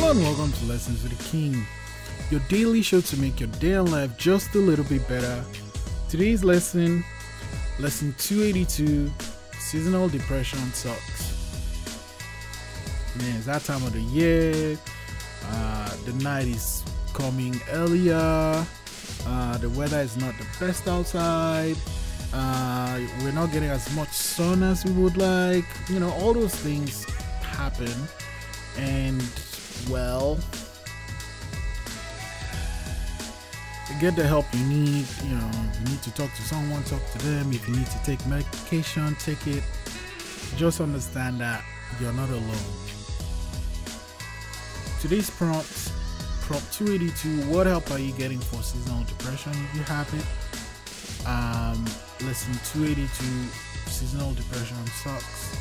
Lessons with the King, your daily show to make your day and life just a little bit better. Today's lesson, lesson 282 Seasonal Depression Sucks. Man, it's that time of the year. Uh, the night is coming earlier. Uh, the weather is not the best outside. Uh, we're not getting as much sun as we would like. You know, all those things happen. And, well, get the help you need. You know, you need to talk to someone, talk to them. If you need to take medication, take it. Just understand that you're not alone. Today's prompt, prompt 282. What help are you getting for seasonal depression? If you have it, um, lesson 282. Seasonal depression sucks.